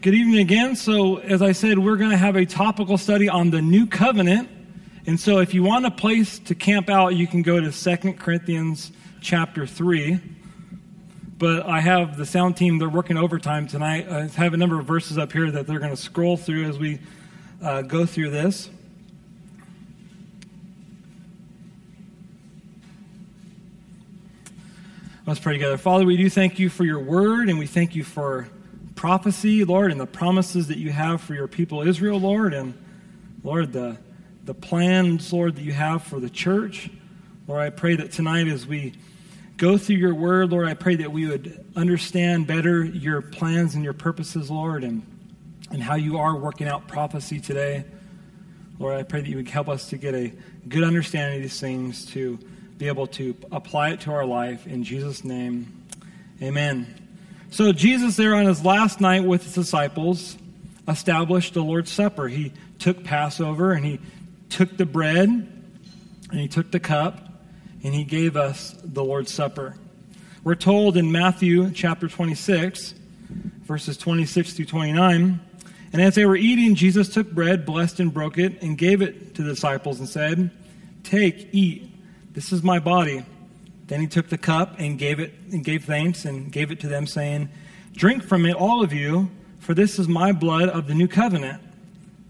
good evening again. So, as I said, we're going to have a topical study on the new covenant. And so, if you want a place to camp out, you can go to Second Corinthians chapter 3. But I have the sound team, they're working overtime tonight. I have a number of verses up here that they're going to scroll through as we uh, go through this. Let's pray together. Father, we do thank you for your word, and we thank you for prophecy, Lord, and the promises that you have for your people Israel, Lord, and Lord, the, the plans, Lord, that you have for the church. Lord, I pray that tonight as we go through your word, Lord, I pray that we would understand better your plans and your purposes, Lord, and, and how you are working out prophecy today. Lord, I pray that you would help us to get a good understanding of these things to be able to apply it to our life. In Jesus' name, amen. So, Jesus, there on his last night with his disciples, established the Lord's Supper. He took Passover and he took the bread and he took the cup and he gave us the Lord's Supper. We're told in Matthew chapter 26, verses 26 through 29. And as they were eating, Jesus took bread, blessed and broke it, and gave it to the disciples and said, Take, eat. This is my body. Then he took the cup and gave it and gave thanks and gave it to them, saying, Drink from it, all of you, for this is my blood of the new covenant,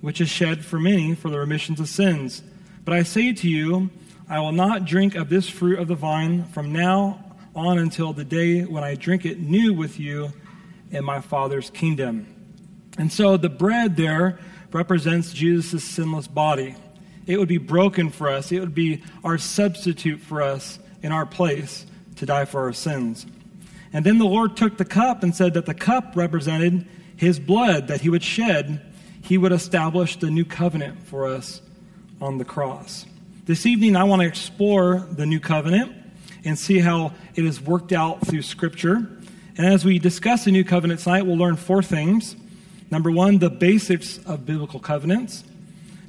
which is shed for many for the remissions of sins. But I say to you, I will not drink of this fruit of the vine from now on until the day when I drink it new with you in my Father's kingdom. And so the bread there represents Jesus' sinless body. It would be broken for us, it would be our substitute for us in our place to die for our sins. And then the Lord took the cup and said that the cup represented his blood that he would shed. He would establish the new covenant for us on the cross. This evening, I want to explore the new covenant and see how it is worked out through Scripture. And as we discuss the new covenant tonight, we'll learn four things. Number one, the basics of biblical covenants.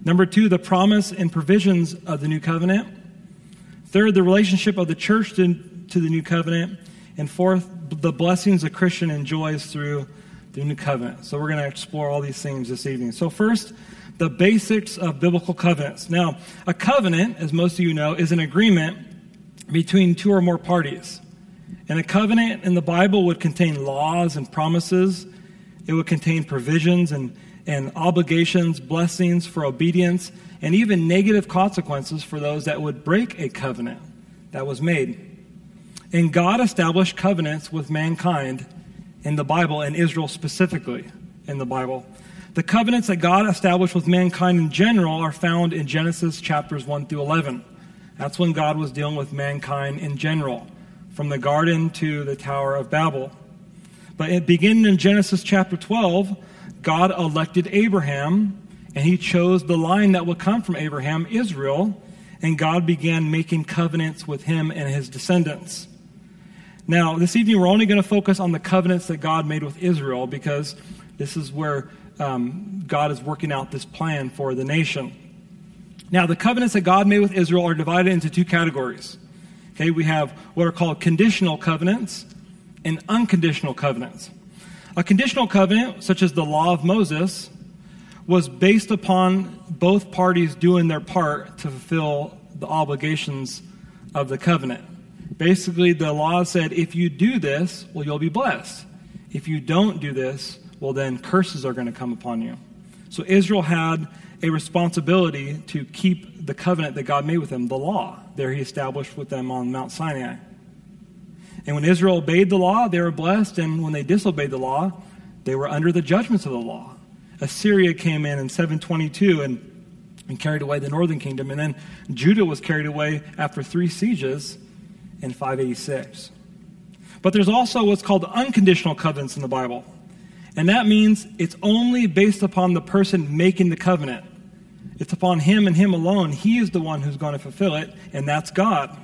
Number two, the promise and provisions of the new covenant. Third, the relationship of the church to, to the new covenant. And fourth, the blessings a Christian enjoys through the new covenant. So we're going to explore all these things this evening. So, first, the basics of biblical covenants. Now, a covenant, as most of you know, is an agreement between two or more parties. And a covenant in the Bible would contain laws and promises, it would contain provisions and and obligations, blessings for obedience, and even negative consequences for those that would break a covenant that was made. And God established covenants with mankind in the Bible, and Israel specifically in the Bible. The covenants that God established with mankind in general are found in Genesis chapters 1 through 11. That's when God was dealing with mankind in general, from the garden to the Tower of Babel. But beginning in Genesis chapter 12, God elected Abraham, and he chose the line that would come from Abraham, Israel, and God began making covenants with him and his descendants. Now, this evening, we're only going to focus on the covenants that God made with Israel because this is where um, God is working out this plan for the nation. Now, the covenants that God made with Israel are divided into two categories. Okay, we have what are called conditional covenants and unconditional covenants. A conditional covenant, such as the law of Moses, was based upon both parties doing their part to fulfill the obligations of the covenant. Basically, the law said if you do this, well, you'll be blessed. If you don't do this, well, then curses are going to come upon you. So Israel had a responsibility to keep the covenant that God made with them, the law, there he established with them on Mount Sinai. And when Israel obeyed the law, they were blessed. And when they disobeyed the law, they were under the judgments of the law. Assyria came in in 722 and, and carried away the northern kingdom. And then Judah was carried away after three sieges in 586. But there's also what's called unconditional covenants in the Bible. And that means it's only based upon the person making the covenant. It's upon him and him alone. He is the one who's going to fulfill it, and that's God.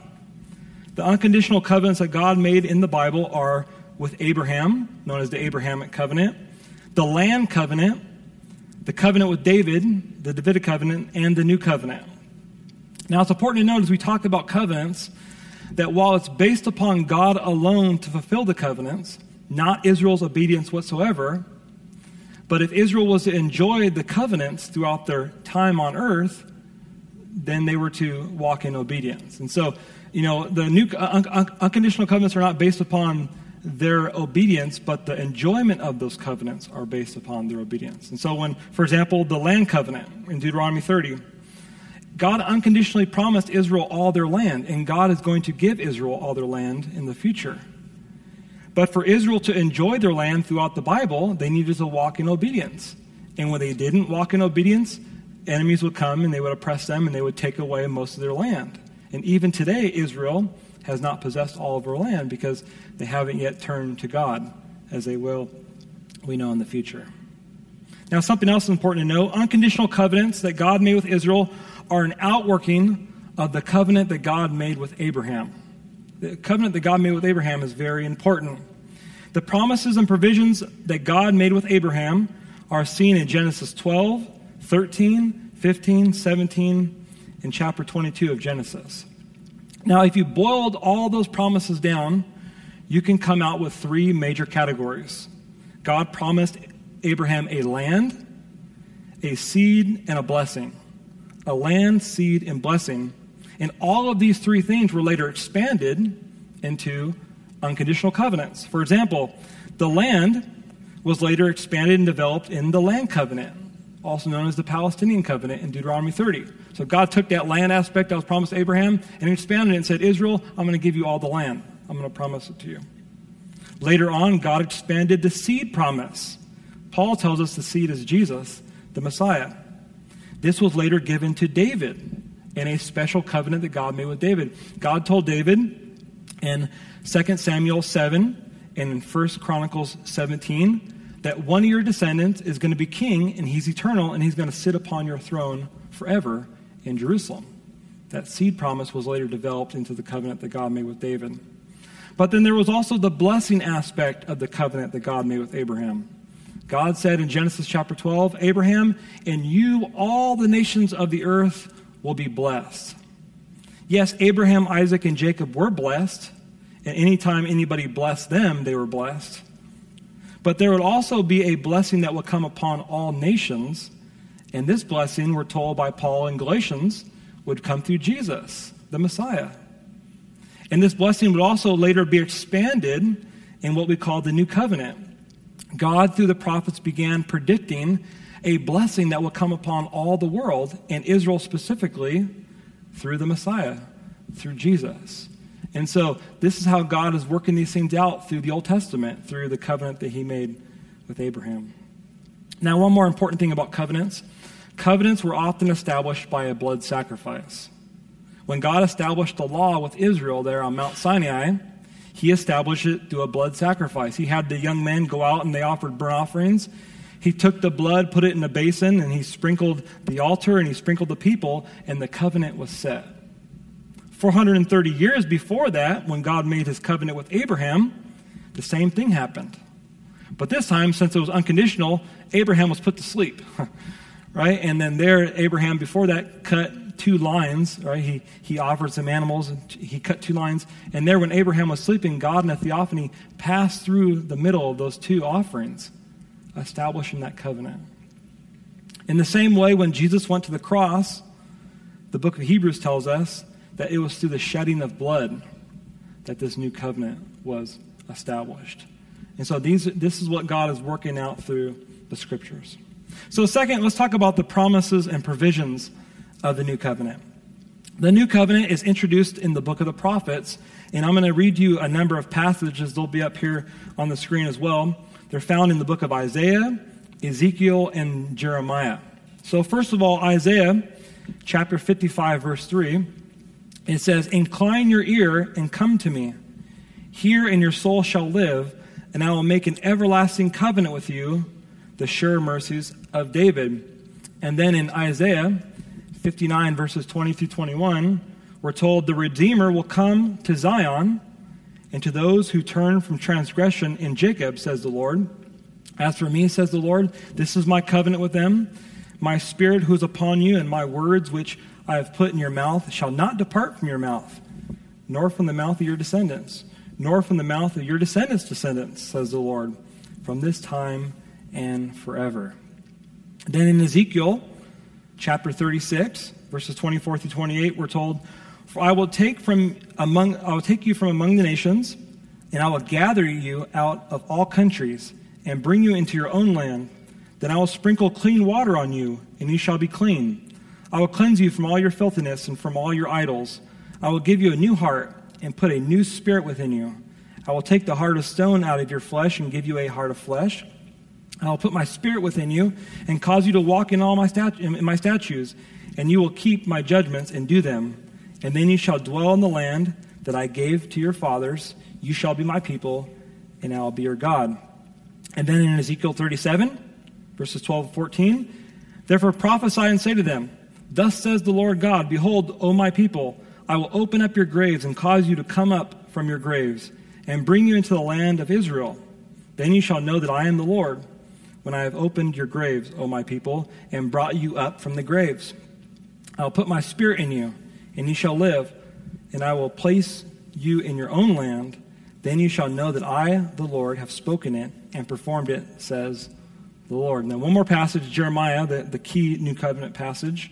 The unconditional covenants that God made in the Bible are with Abraham, known as the Abrahamic covenant, the land covenant, the covenant with David, the Davidic covenant, and the new covenant. Now, it's important to note as we talk about covenants that while it's based upon God alone to fulfill the covenants, not Israel's obedience whatsoever, But if Israel was to enjoy the covenants throughout their time on earth, then they were to walk in obedience. And so, you know, the new un- un- unconditional covenants are not based upon their obedience, but the enjoyment of those covenants are based upon their obedience. And so, when, for example, the land covenant in Deuteronomy 30, God unconditionally promised Israel all their land, and God is going to give Israel all their land in the future. But for Israel to enjoy their land throughout the Bible, they needed to walk in obedience. And when they didn't walk in obedience, enemies would come and they would oppress them and they would take away most of their land. And even today, Israel has not possessed all of her land because they haven't yet turned to God, as they will, we know, in the future. Now, something else is important to know unconditional covenants that God made with Israel are an outworking of the covenant that God made with Abraham. The covenant that God made with Abraham is very important. The promises and provisions that God made with Abraham are seen in Genesis 12, 13, 15, 17, and chapter 22 of Genesis. Now, if you boiled all those promises down, you can come out with three major categories. God promised Abraham a land, a seed, and a blessing. A land, seed, and blessing. And all of these three things were later expanded into unconditional covenants. For example, the land was later expanded and developed in the land covenant also known as the Palestinian covenant in Deuteronomy 30. So God took that land aspect that was promised to Abraham and expanded it and said, Israel, I'm going to give you all the land. I'm going to promise it to you. Later on, God expanded the seed promise. Paul tells us the seed is Jesus, the Messiah. This was later given to David in a special covenant that God made with David. God told David in 2 Samuel 7 and in 1 Chronicles 17 that one of your descendants is going to be king and he's eternal and he's going to sit upon your throne forever in Jerusalem. That seed promise was later developed into the covenant that God made with David. But then there was also the blessing aspect of the covenant that God made with Abraham. God said in Genesis chapter 12, Abraham, in you all the nations of the earth will be blessed. Yes, Abraham, Isaac, and Jacob were blessed, and anytime anybody blessed them, they were blessed. But there would also be a blessing that would come upon all nations. And this blessing, we're told by Paul in Galatians, would come through Jesus, the Messiah. And this blessing would also later be expanded in what we call the New Covenant. God, through the prophets, began predicting a blessing that would come upon all the world, and Israel specifically, through the Messiah, through Jesus. And so this is how God is working these things out through the Old Testament, through the covenant that he made with Abraham. Now, one more important thing about covenants covenants were often established by a blood sacrifice. When God established the law with Israel there on Mount Sinai, he established it through a blood sacrifice. He had the young men go out and they offered burnt offerings. He took the blood, put it in a basin, and he sprinkled the altar and he sprinkled the people, and the covenant was set. 430 years before that, when God made his covenant with Abraham, the same thing happened. But this time, since it was unconditional, Abraham was put to sleep. right? And then there, Abraham, before that, cut two lines, right? He, he offered some animals, and he cut two lines. And there, when Abraham was sleeping, God in a theophany passed through the middle of those two offerings, establishing that covenant. In the same way, when Jesus went to the cross, the book of Hebrews tells us that it was through the shedding of blood that this new covenant was established. And so these, this is what God is working out through the scriptures. So, second, let's talk about the promises and provisions of the new covenant. The new covenant is introduced in the book of the prophets, and I'm going to read you a number of passages. They'll be up here on the screen as well. They're found in the book of Isaiah, Ezekiel, and Jeremiah. So, first of all, Isaiah chapter 55, verse 3 it says, Incline your ear and come to me. Hear, and your soul shall live, and I will make an everlasting covenant with you, the sure mercies of David. And then in Isaiah 59, verses 20 through 21, we're told, The Redeemer will come to Zion, and to those who turn from transgression in Jacob, says the Lord. As for me, says the Lord, this is my covenant with them, my spirit who is upon you, and my words which I have put in your mouth shall not depart from your mouth, nor from the mouth of your descendants, nor from the mouth of your descendants' descendants, says the Lord, from this time and forever. Then in Ezekiel chapter 36, verses 24 through 28, we're told, For I will take from among I will take you from among the nations, and I will gather you out of all countries, and bring you into your own land. Then I will sprinkle clean water on you, and you shall be clean. I will cleanse you from all your filthiness and from all your idols. I will give you a new heart and put a new spirit within you. I will take the heart of stone out of your flesh and give you a heart of flesh. I will put my spirit within you and cause you to walk in all my, stat- in my statutes, and you will keep my judgments and do them. And then you shall dwell in the land that I gave to your fathers. You shall be my people, and I will be your God. And then in Ezekiel 37, verses 12 and 14, therefore prophesy and say to them, Thus says the Lord God, Behold, O my people, I will open up your graves and cause you to come up from your graves and bring you into the land of Israel. Then you shall know that I am the Lord when I have opened your graves, O my people, and brought you up from the graves. I will put my spirit in you, and you shall live, and I will place you in your own land. Then you shall know that I, the Lord, have spoken it and performed it, says the Lord. Now, one more passage, Jeremiah, the, the key New Covenant passage.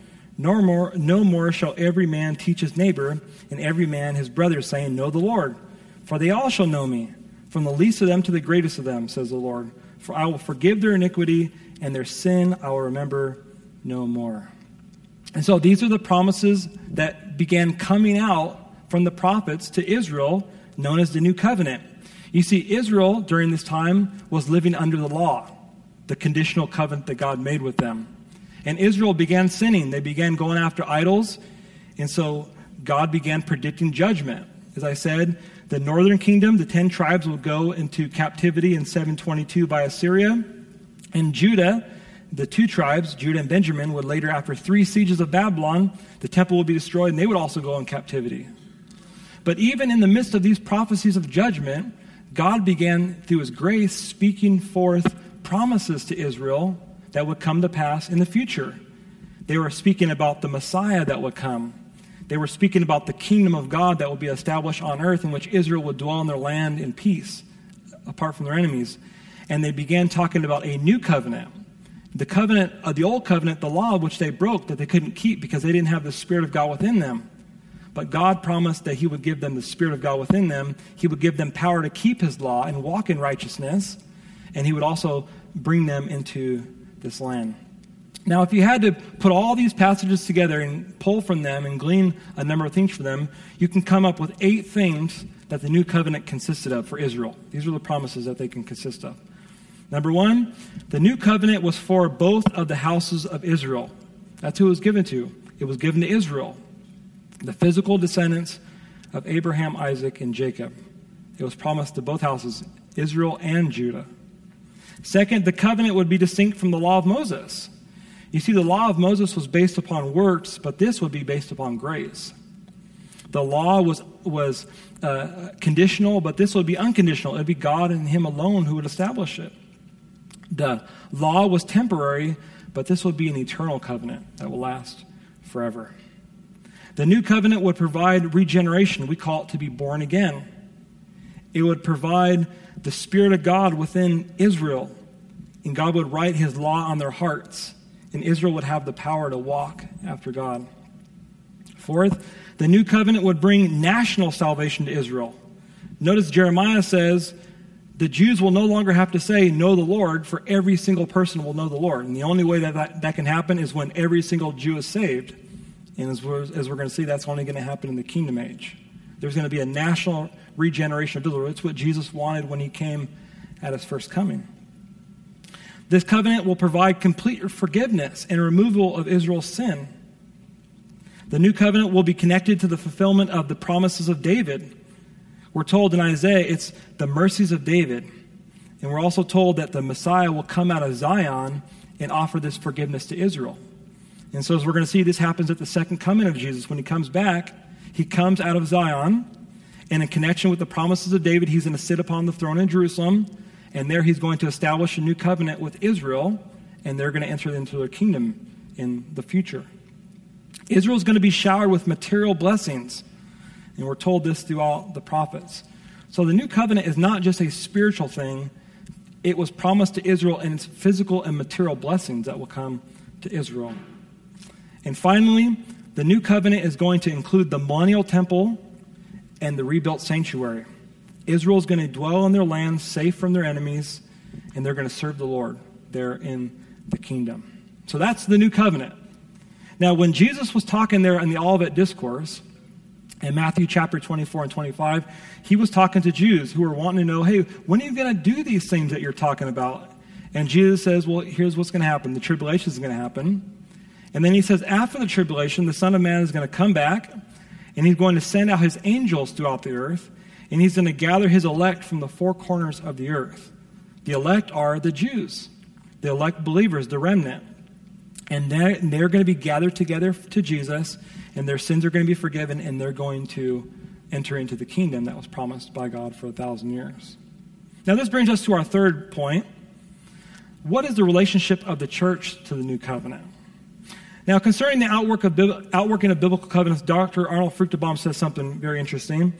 Nor more, no more shall every man teach his neighbor, and every man his brother, saying, Know the Lord. For they all shall know me, from the least of them to the greatest of them, says the Lord. For I will forgive their iniquity, and their sin I will remember no more. And so these are the promises that began coming out from the prophets to Israel, known as the New Covenant. You see, Israel during this time was living under the law, the conditional covenant that God made with them. And Israel began sinning. They began going after idols. And so God began predicting judgment. As I said, the northern kingdom, the 10 tribes, will go into captivity in 722 by Assyria. And Judah, the two tribes, Judah and Benjamin, would later, after three sieges of Babylon, the temple would be destroyed and they would also go in captivity. But even in the midst of these prophecies of judgment, God began, through his grace, speaking forth promises to Israel that would come to pass in the future. They were speaking about the Messiah that would come. They were speaking about the kingdom of God that would be established on earth in which Israel would dwell in their land in peace, apart from their enemies. And they began talking about a new covenant. The covenant, of the old covenant, the law which they broke that they couldn't keep because they didn't have the Spirit of God within them. But God promised that He would give them the Spirit of God within them. He would give them power to keep His law and walk in righteousness. And He would also bring them into this land. Now, if you had to put all these passages together and pull from them and glean a number of things from them, you can come up with eight things that the new covenant consisted of for Israel. These are the promises that they can consist of. Number one, the new covenant was for both of the houses of Israel. That's who it was given to. It was given to Israel, the physical descendants of Abraham, Isaac, and Jacob. It was promised to both houses, Israel and Judah. Second, the covenant would be distinct from the law of Moses. You see, the law of Moses was based upon works, but this would be based upon grace. The law was, was uh, conditional, but this would be unconditional. It would be God and Him alone who would establish it. The law was temporary, but this would be an eternal covenant that will last forever. The new covenant would provide regeneration. We call it to be born again. It would provide the Spirit of God within Israel, and God would write His law on their hearts, and Israel would have the power to walk after God. Fourth, the new covenant would bring national salvation to Israel. Notice Jeremiah says, the Jews will no longer have to say, Know the Lord, for every single person will know the Lord. And the only way that that, that can happen is when every single Jew is saved. And as we're, as we're going to see, that's only going to happen in the kingdom age. There's going to be a national regeneration of Israel. It's what Jesus wanted when he came at his first coming. This covenant will provide complete forgiveness and removal of Israel's sin. The new covenant will be connected to the fulfillment of the promises of David. We're told in Isaiah it's the mercies of David. And we're also told that the Messiah will come out of Zion and offer this forgiveness to Israel. And so, as we're going to see, this happens at the second coming of Jesus. When he comes back, he comes out of Zion, and in connection with the promises of David, he's going to sit upon the throne in Jerusalem, and there he's going to establish a new covenant with Israel, and they're going to enter into their kingdom in the future. Israel is going to be showered with material blessings, and we're told this through all the prophets. So the new covenant is not just a spiritual thing, it was promised to Israel in its physical and material blessings that will come to Israel. And finally, the new covenant is going to include the millennial temple and the rebuilt sanctuary. Israel is going to dwell in their land, safe from their enemies, and they're going to serve the Lord there in the kingdom. So that's the new covenant. Now, when Jesus was talking there in the Olivet Discourse, in Matthew chapter 24 and 25, he was talking to Jews who were wanting to know, hey, when are you going to do these things that you're talking about? And Jesus says, well, here's what's going to happen. The tribulation is going to happen. And then he says, after the tribulation, the Son of Man is going to come back, and he's going to send out his angels throughout the earth, and he's going to gather his elect from the four corners of the earth. The elect are the Jews, the elect believers, the remnant. And they're, they're going to be gathered together to Jesus, and their sins are going to be forgiven, and they're going to enter into the kingdom that was promised by God for a thousand years. Now, this brings us to our third point. What is the relationship of the church to the new covenant? Now, concerning the outwork of, outworking of biblical covenants, Dr. Arnold Fruchtenbaum says something very interesting.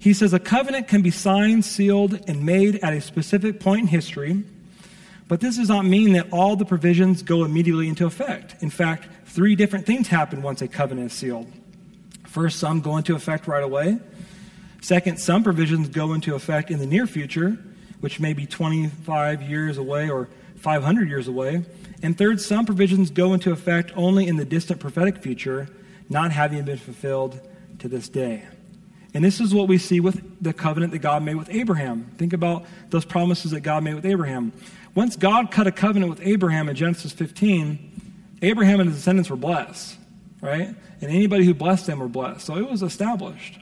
He says a covenant can be signed, sealed, and made at a specific point in history, but this does not mean that all the provisions go immediately into effect. In fact, three different things happen once a covenant is sealed. First, some go into effect right away. Second, some provisions go into effect in the near future, which may be 25 years away or 500 years away. And third, some provisions go into effect only in the distant prophetic future, not having been fulfilled to this day. And this is what we see with the covenant that God made with Abraham. Think about those promises that God made with Abraham. Once God cut a covenant with Abraham in Genesis 15, Abraham and his descendants were blessed, right? And anybody who blessed them were blessed. So it was established.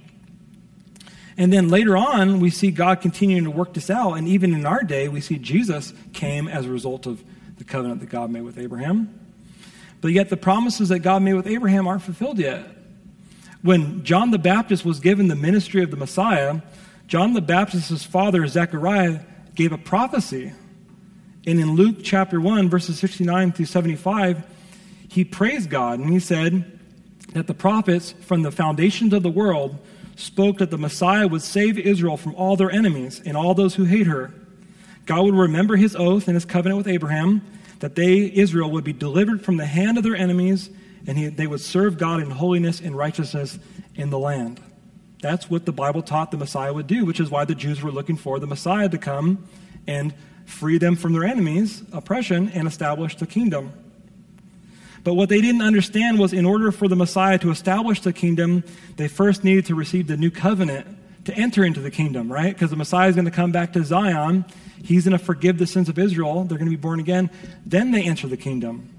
And then later on, we see God continuing to work this out. And even in our day, we see Jesus came as a result of the covenant that God made with Abraham. But yet, the promises that God made with Abraham aren't fulfilled yet. When John the Baptist was given the ministry of the Messiah, John the Baptist's father, Zechariah, gave a prophecy. And in Luke chapter 1, verses 69 through 75, he praised God and he said that the prophets from the foundations of the world spoke that the Messiah would save Israel from all their enemies and all those who hate her. God would remember his oath and his covenant with Abraham that they, Israel, would be delivered from the hand of their enemies and he, they would serve God in holiness and righteousness in the land. That's what the Bible taught the Messiah would do, which is why the Jews were looking for the Messiah to come and free them from their enemies' oppression and establish the kingdom. But what they didn't understand was in order for the Messiah to establish the kingdom, they first needed to receive the new covenant to enter into the kingdom, right? Because the Messiah is going to come back to Zion. He's going to forgive the sins of Israel. They're going to be born again. Then they enter the kingdom.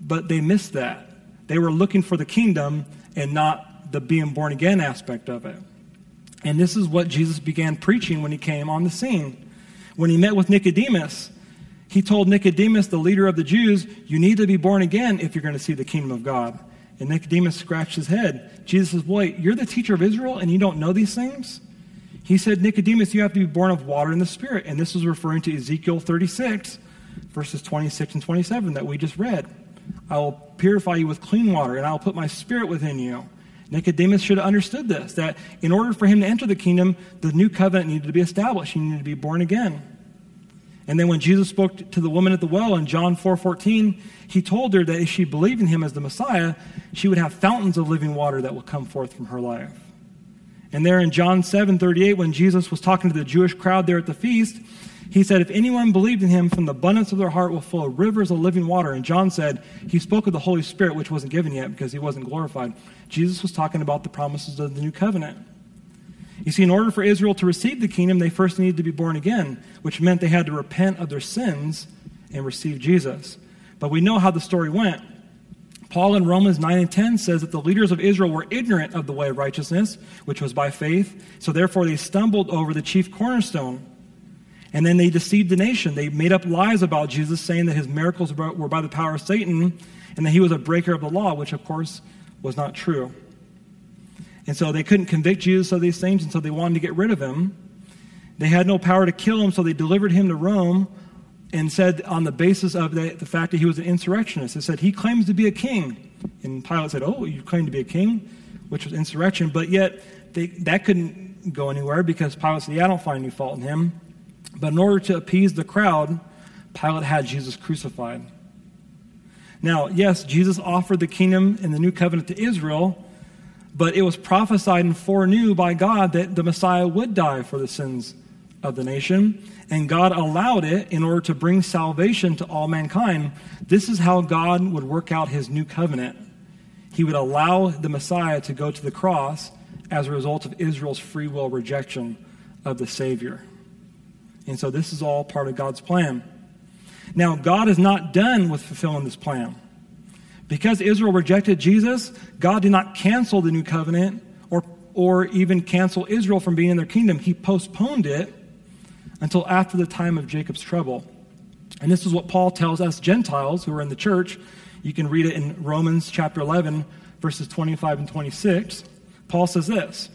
But they missed that. They were looking for the kingdom and not the being born again aspect of it. And this is what Jesus began preaching when he came on the scene. When he met with Nicodemus, he told Nicodemus, the leader of the Jews, You need to be born again if you're going to see the kingdom of God. And Nicodemus scratched his head. Jesus says, Boy, you're the teacher of Israel and you don't know these things? He said, Nicodemus, you have to be born of water and the Spirit. And this was referring to Ezekiel 36, verses 26 and 27 that we just read. I will purify you with clean water, and I will put my spirit within you. Nicodemus should have understood this that in order for him to enter the kingdom, the new covenant needed to be established. He needed to be born again. And then when Jesus spoke to the woman at the well in John 4:14, he told her that if she believed in him as the Messiah, she would have fountains of living water that will come forth from her life. And there in John 7:38 when Jesus was talking to the Jewish crowd there at the feast, he said if anyone believed in him from the abundance of their heart will flow rivers of living water. And John said he spoke of the Holy Spirit which wasn't given yet because he wasn't glorified. Jesus was talking about the promises of the new covenant. You see, in order for Israel to receive the kingdom, they first needed to be born again, which meant they had to repent of their sins and receive Jesus. But we know how the story went. Paul in Romans 9 and 10 says that the leaders of Israel were ignorant of the way of righteousness, which was by faith, so therefore they stumbled over the chief cornerstone. And then they deceived the nation. They made up lies about Jesus, saying that his miracles were by the power of Satan and that he was a breaker of the law, which of course was not true. And so they couldn't convict Jesus of these things, and so they wanted to get rid of him. They had no power to kill him, so they delivered him to Rome and said, on the basis of the, the fact that he was an insurrectionist, they said, he claims to be a king. And Pilate said, Oh, you claim to be a king? Which was insurrection. But yet, they, that couldn't go anywhere because Pilate said, Yeah, I don't find any fault in him. But in order to appease the crowd, Pilate had Jesus crucified. Now, yes, Jesus offered the kingdom and the new covenant to Israel, but it was prophesied and foreknew by God that the Messiah would die for the sins of the nation, and God allowed it in order to bring salvation to all mankind. This is how God would work out his new covenant. He would allow the Messiah to go to the cross as a result of Israel's free will rejection of the Savior. And so this is all part of God's plan. Now, God is not done with fulfilling this plan. Because Israel rejected Jesus, God did not cancel the new covenant or, or even cancel Israel from being in their kingdom. He postponed it until after the time of Jacob's trouble. And this is what Paul tells us Gentiles who are in the church. You can read it in Romans chapter 11, verses 25 and 26. Paul says this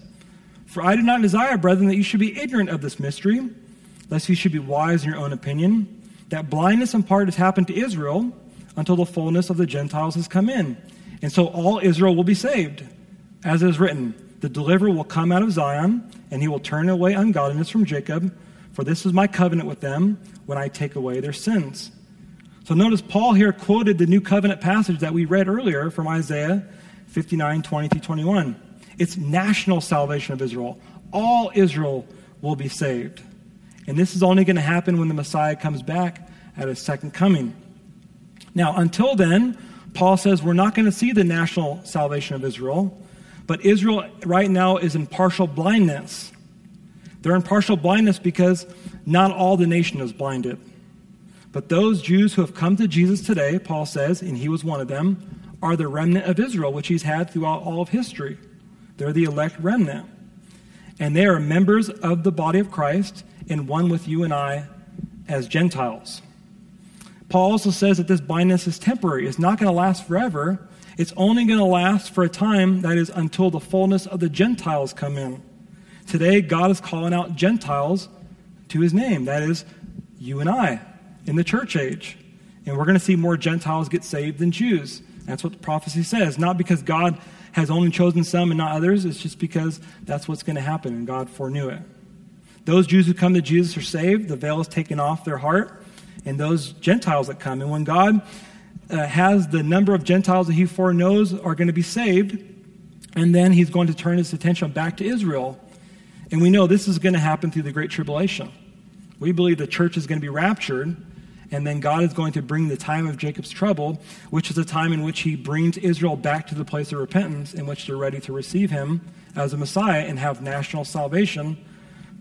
For I do not desire, brethren, that you should be ignorant of this mystery lest you should be wise in your own opinion, that blindness in part has happened to Israel until the fullness of the Gentiles has come in. And so all Israel will be saved. As it is written, the deliverer will come out of Zion, and he will turn away ungodliness from Jacob, for this is my covenant with them when I take away their sins. So notice Paul here quoted the new covenant passage that we read earlier from Isaiah 59 20 through 21. It's national salvation of Israel. All Israel will be saved. And this is only going to happen when the Messiah comes back at his second coming. Now, until then, Paul says we're not going to see the national salvation of Israel, but Israel right now is in partial blindness. They're in partial blindness because not all the nation is blinded. But those Jews who have come to Jesus today, Paul says, and he was one of them, are the remnant of Israel, which he's had throughout all of history. They're the elect remnant. And they are members of the body of Christ, and one with you and I as Gentiles. Paul also says that this blindness is temporary. It's not going to last forever. It's only going to last for a time that is until the fullness of the Gentiles come in. Today, God is calling out Gentiles to his name. That is, you and I in the church age. And we're going to see more Gentiles get saved than Jews. That's what the prophecy says. Not because God has only chosen some and not others, it's just because that's what's going to happen, and God foreknew it. Those Jews who come to Jesus are saved, the veil is taken off their heart, and those Gentiles that come. And when God uh, has the number of Gentiles that he foreknows are going to be saved, and then he's going to turn his attention back to Israel. And we know this is going to happen through the Great Tribulation. We believe the church is going to be raptured, and then God is going to bring the time of Jacob's trouble, which is a time in which he brings Israel back to the place of repentance, in which they're ready to receive him as a Messiah and have national salvation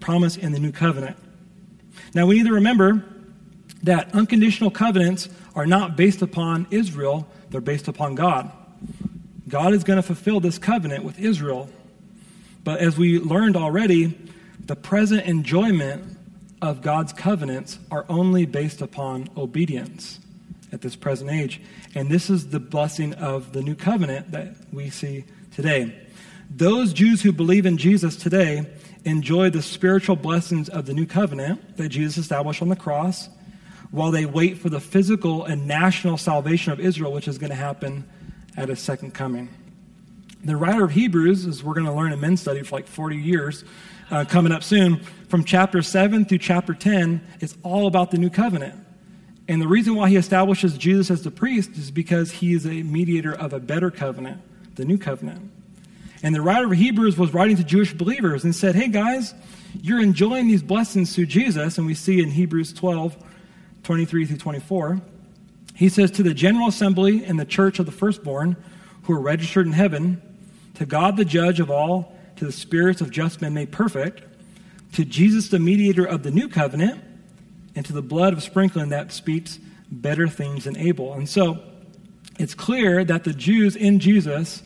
promised in the new covenant. Now, we need to remember that unconditional covenants are not based upon Israel, they're based upon God. God is going to fulfill this covenant with Israel. But as we learned already, the present enjoyment of God's covenants are only based upon obedience at this present age. And this is the blessing of the new covenant that we see today. Those Jews who believe in Jesus today enjoy the spiritual blessings of the new covenant that Jesus established on the cross while they wait for the physical and national salvation of Israel, which is going to happen at his second coming. The writer of Hebrews, as we're going to learn in men's study for like 40 years, uh, coming up soon, from chapter 7 through chapter 10, is all about the new covenant. And the reason why he establishes Jesus as the priest is because he is a mediator of a better covenant, the new covenant. And the writer of Hebrews was writing to Jewish believers and said, Hey guys, you're enjoying these blessings through Jesus. And we see in Hebrews 12, 23 through 24, he says, To the general assembly and the church of the firstborn who are registered in heaven, to God the judge of all, to the spirits of just men made perfect, to Jesus the mediator of the new covenant, and to the blood of sprinkling that speaks better things than Abel. And so it's clear that the Jews in Jesus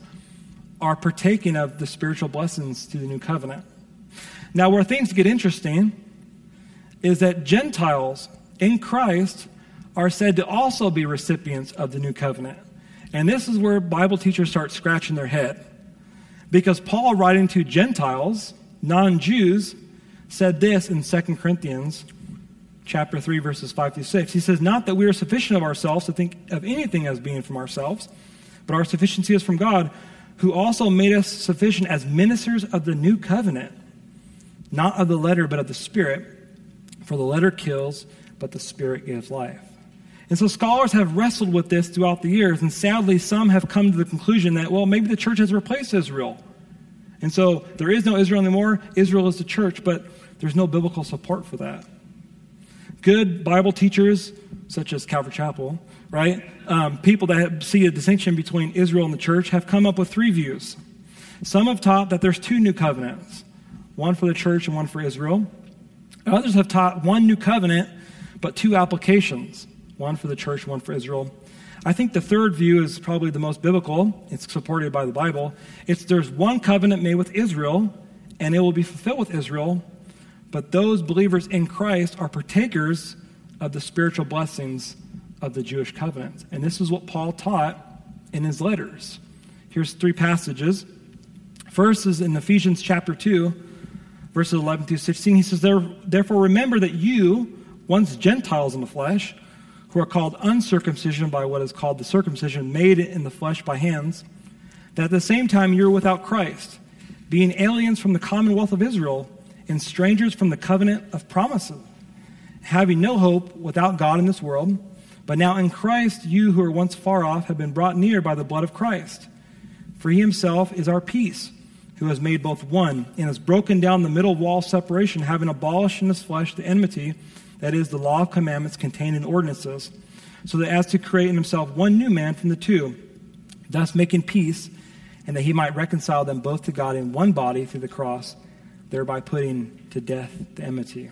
are partaking of the spiritual blessings through the new covenant. Now, where things get interesting is that Gentiles in Christ are said to also be recipients of the new covenant. And this is where Bible teachers start scratching their head. Because Paul, writing to Gentiles, non Jews, said this in 2 Corinthians chapter 3 verses 5 through 6 he says not that we are sufficient of ourselves to think of anything as being from ourselves but our sufficiency is from god who also made us sufficient as ministers of the new covenant not of the letter but of the spirit for the letter kills but the spirit gives life and so scholars have wrestled with this throughout the years, and sadly, some have come to the conclusion that, well, maybe the church has replaced Israel. And so there is no Israel anymore. Israel is the church, but there's no biblical support for that. Good Bible teachers, such as Calvary Chapel, right? Um, people that see a distinction between Israel and the church have come up with three views. Some have taught that there's two new covenants one for the church and one for Israel. Others have taught one new covenant, but two applications one for the church, one for Israel. I think the third view is probably the most biblical. It's supported by the Bible. It's there's one covenant made with Israel, and it will be fulfilled with Israel, but those believers in Christ are partakers of the spiritual blessings of the Jewish covenant. And this is what Paul taught in his letters. Here's three passages. First is in Ephesians chapter 2, verses 11 through 16. He says, Therefore, remember that you, once Gentiles in the flesh, who are called uncircumcision by what is called the circumcision made in the flesh by hands, that at the same time you're without Christ, being aliens from the commonwealth of Israel and strangers from the covenant of promises, having no hope without God in this world. But now in Christ, you who were once far off have been brought near by the blood of Christ. For he himself is our peace, who has made both one and has broken down the middle wall separation, having abolished in his flesh the enmity that is, the law of commandments contained in ordinances, so that as to create in himself one new man from the two, thus making peace, and that he might reconcile them both to God in one body through the cross, thereby putting to death the enmity.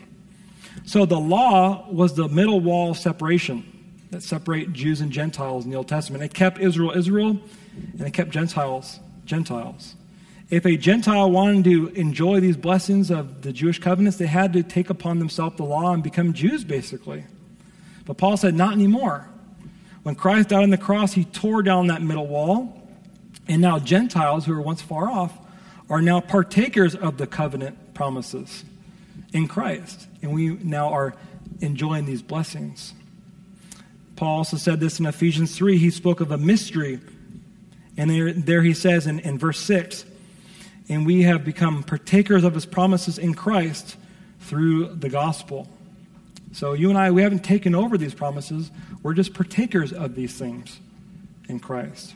So the law was the middle wall of separation that separate Jews and Gentiles in the Old Testament. It kept Israel Israel, and it kept Gentiles Gentiles. If a Gentile wanted to enjoy these blessings of the Jewish covenants, they had to take upon themselves the law and become Jews, basically. But Paul said, not anymore. When Christ died on the cross, he tore down that middle wall. And now Gentiles, who were once far off, are now partakers of the covenant promises in Christ. And we now are enjoying these blessings. Paul also said this in Ephesians 3. He spoke of a mystery. And there, there he says in, in verse 6 and we have become partakers of his promises in Christ through the gospel. So you and I, we haven't taken over these promises. We're just partakers of these things in Christ.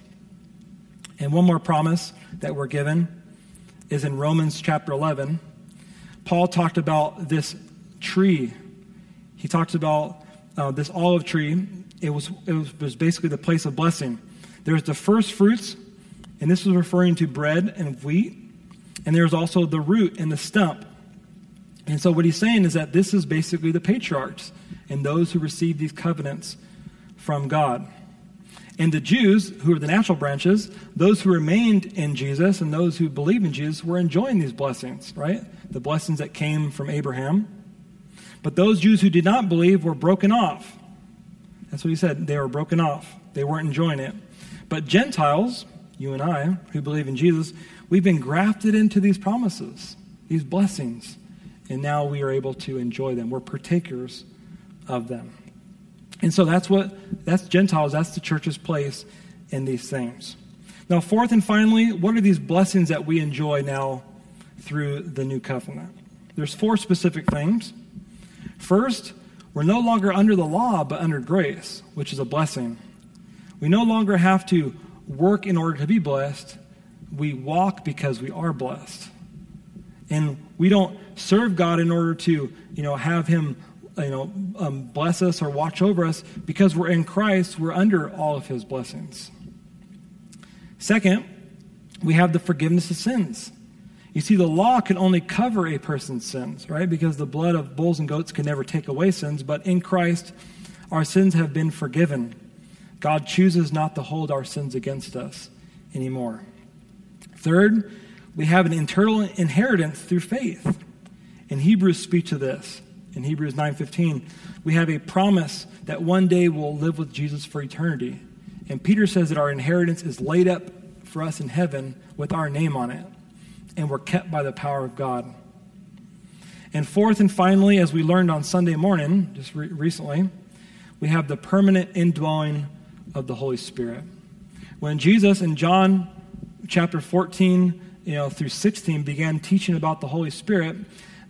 And one more promise that we're given is in Romans chapter 11. Paul talked about this tree. He talks about uh, this olive tree. It was, it was, was basically the place of blessing. There's the first fruits, and this was referring to bread and wheat. And there's also the root and the stump. And so what he's saying is that this is basically the patriarchs and those who received these covenants from God. And the Jews, who are the natural branches, those who remained in Jesus and those who believe in Jesus were enjoying these blessings, right? The blessings that came from Abraham. But those Jews who did not believe were broken off. That's what he said. They were broken off. They weren't enjoying it. But Gentiles, you and I, who believe in Jesus, We've been grafted into these promises, these blessings, and now we are able to enjoy them. We're partakers of them. And so that's what that's Gentiles, that's the church's place in these things. Now, fourth and finally, what are these blessings that we enjoy now through the new covenant? There's four specific things. First, we're no longer under the law, but under grace, which is a blessing. We no longer have to work in order to be blessed, we walk because we are blessed. And we don't serve God in order to, you know, have Him, you know, um, bless us or watch over us. Because we're in Christ, we're under all of His blessings. Second, we have the forgiveness of sins. You see, the law can only cover a person's sins, right? Because the blood of bulls and goats can never take away sins. But in Christ, our sins have been forgiven. God chooses not to hold our sins against us anymore. Third, we have an internal inheritance through faith. And Hebrews speak to this in Hebrews 9:15, we have a promise that one day we'll live with Jesus for eternity. And Peter says that our inheritance is laid up for us in heaven with our name on it, and we're kept by the power of God. And fourth and finally, as we learned on Sunday morning, just re- recently, we have the permanent indwelling of the Holy Spirit. When Jesus in John chapter 14, you know, through 16 began teaching about the Holy Spirit,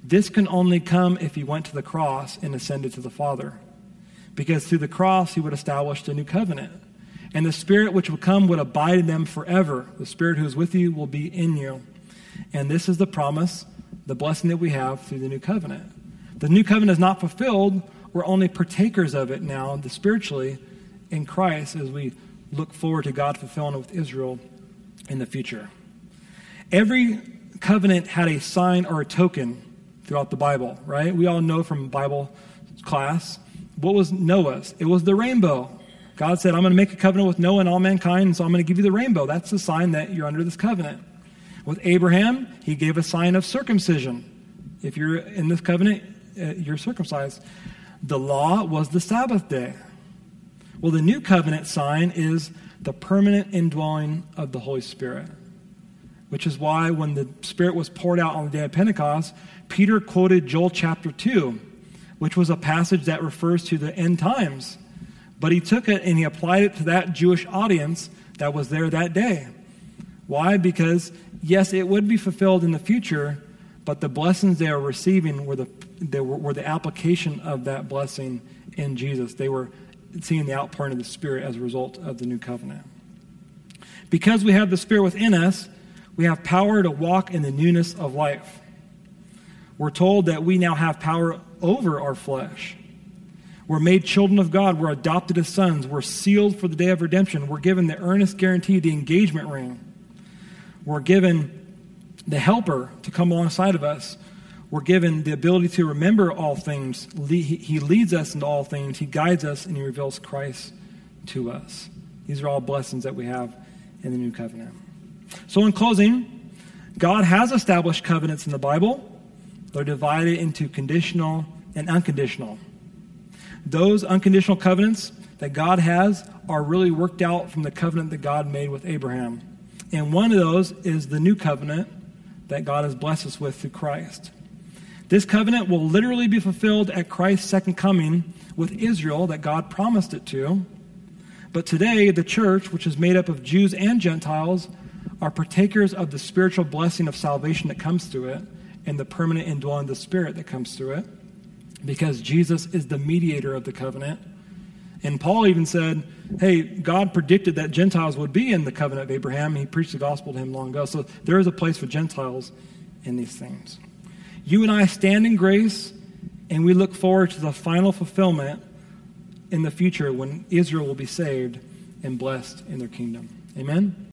this can only come if he went to the cross and ascended to the Father. Because through the cross, he would establish the new covenant. And the Spirit which will come would abide in them forever. The Spirit who is with you will be in you. And this is the promise, the blessing that we have through the new covenant. The new covenant is not fulfilled. We're only partakers of it now, spiritually, in Christ as we look forward to God fulfilling it with Israel in the future. Every covenant had a sign or a token throughout the Bible, right? We all know from Bible class what was Noah's? It was the rainbow. God said, I'm going to make a covenant with Noah and all mankind, so I'm going to give you the rainbow. That's the sign that you're under this covenant. With Abraham, he gave a sign of circumcision. If you're in this covenant, uh, you're circumcised. The law was the Sabbath day. Well, the new covenant sign is the permanent indwelling of the Holy Spirit, which is why when the Spirit was poured out on the day of Pentecost, Peter quoted Joel chapter 2, which was a passage that refers to the end times. But he took it and he applied it to that Jewish audience that was there that day. Why? Because, yes, it would be fulfilled in the future, but the blessings they are receiving were the, they were, were the application of that blessing in Jesus. They were seeing the outpouring of the Spirit as a result of the new covenant. Because we have the Spirit within us, we have power to walk in the newness of life. We're told that we now have power over our flesh. We're made children of God. We're adopted as sons. We're sealed for the day of redemption. We're given the earnest guarantee, the engagement ring. We're given the helper to come alongside of us. We're given the ability to remember all things. He leads us into all things. He guides us and he reveals Christ to us. These are all blessings that we have in the new covenant. So, in closing, God has established covenants in the Bible. They're divided into conditional and unconditional. Those unconditional covenants that God has are really worked out from the covenant that God made with Abraham. And one of those is the new covenant that God has blessed us with through Christ. This covenant will literally be fulfilled at Christ's second coming with Israel that God promised it to. But today, the church, which is made up of Jews and Gentiles, are partakers of the spiritual blessing of salvation that comes through it and the permanent indwelling of the Spirit that comes through it because Jesus is the mediator of the covenant. And Paul even said, hey, God predicted that Gentiles would be in the covenant of Abraham. He preached the gospel to him long ago. So there is a place for Gentiles in these things. You and I stand in grace, and we look forward to the final fulfillment in the future when Israel will be saved and blessed in their kingdom. Amen?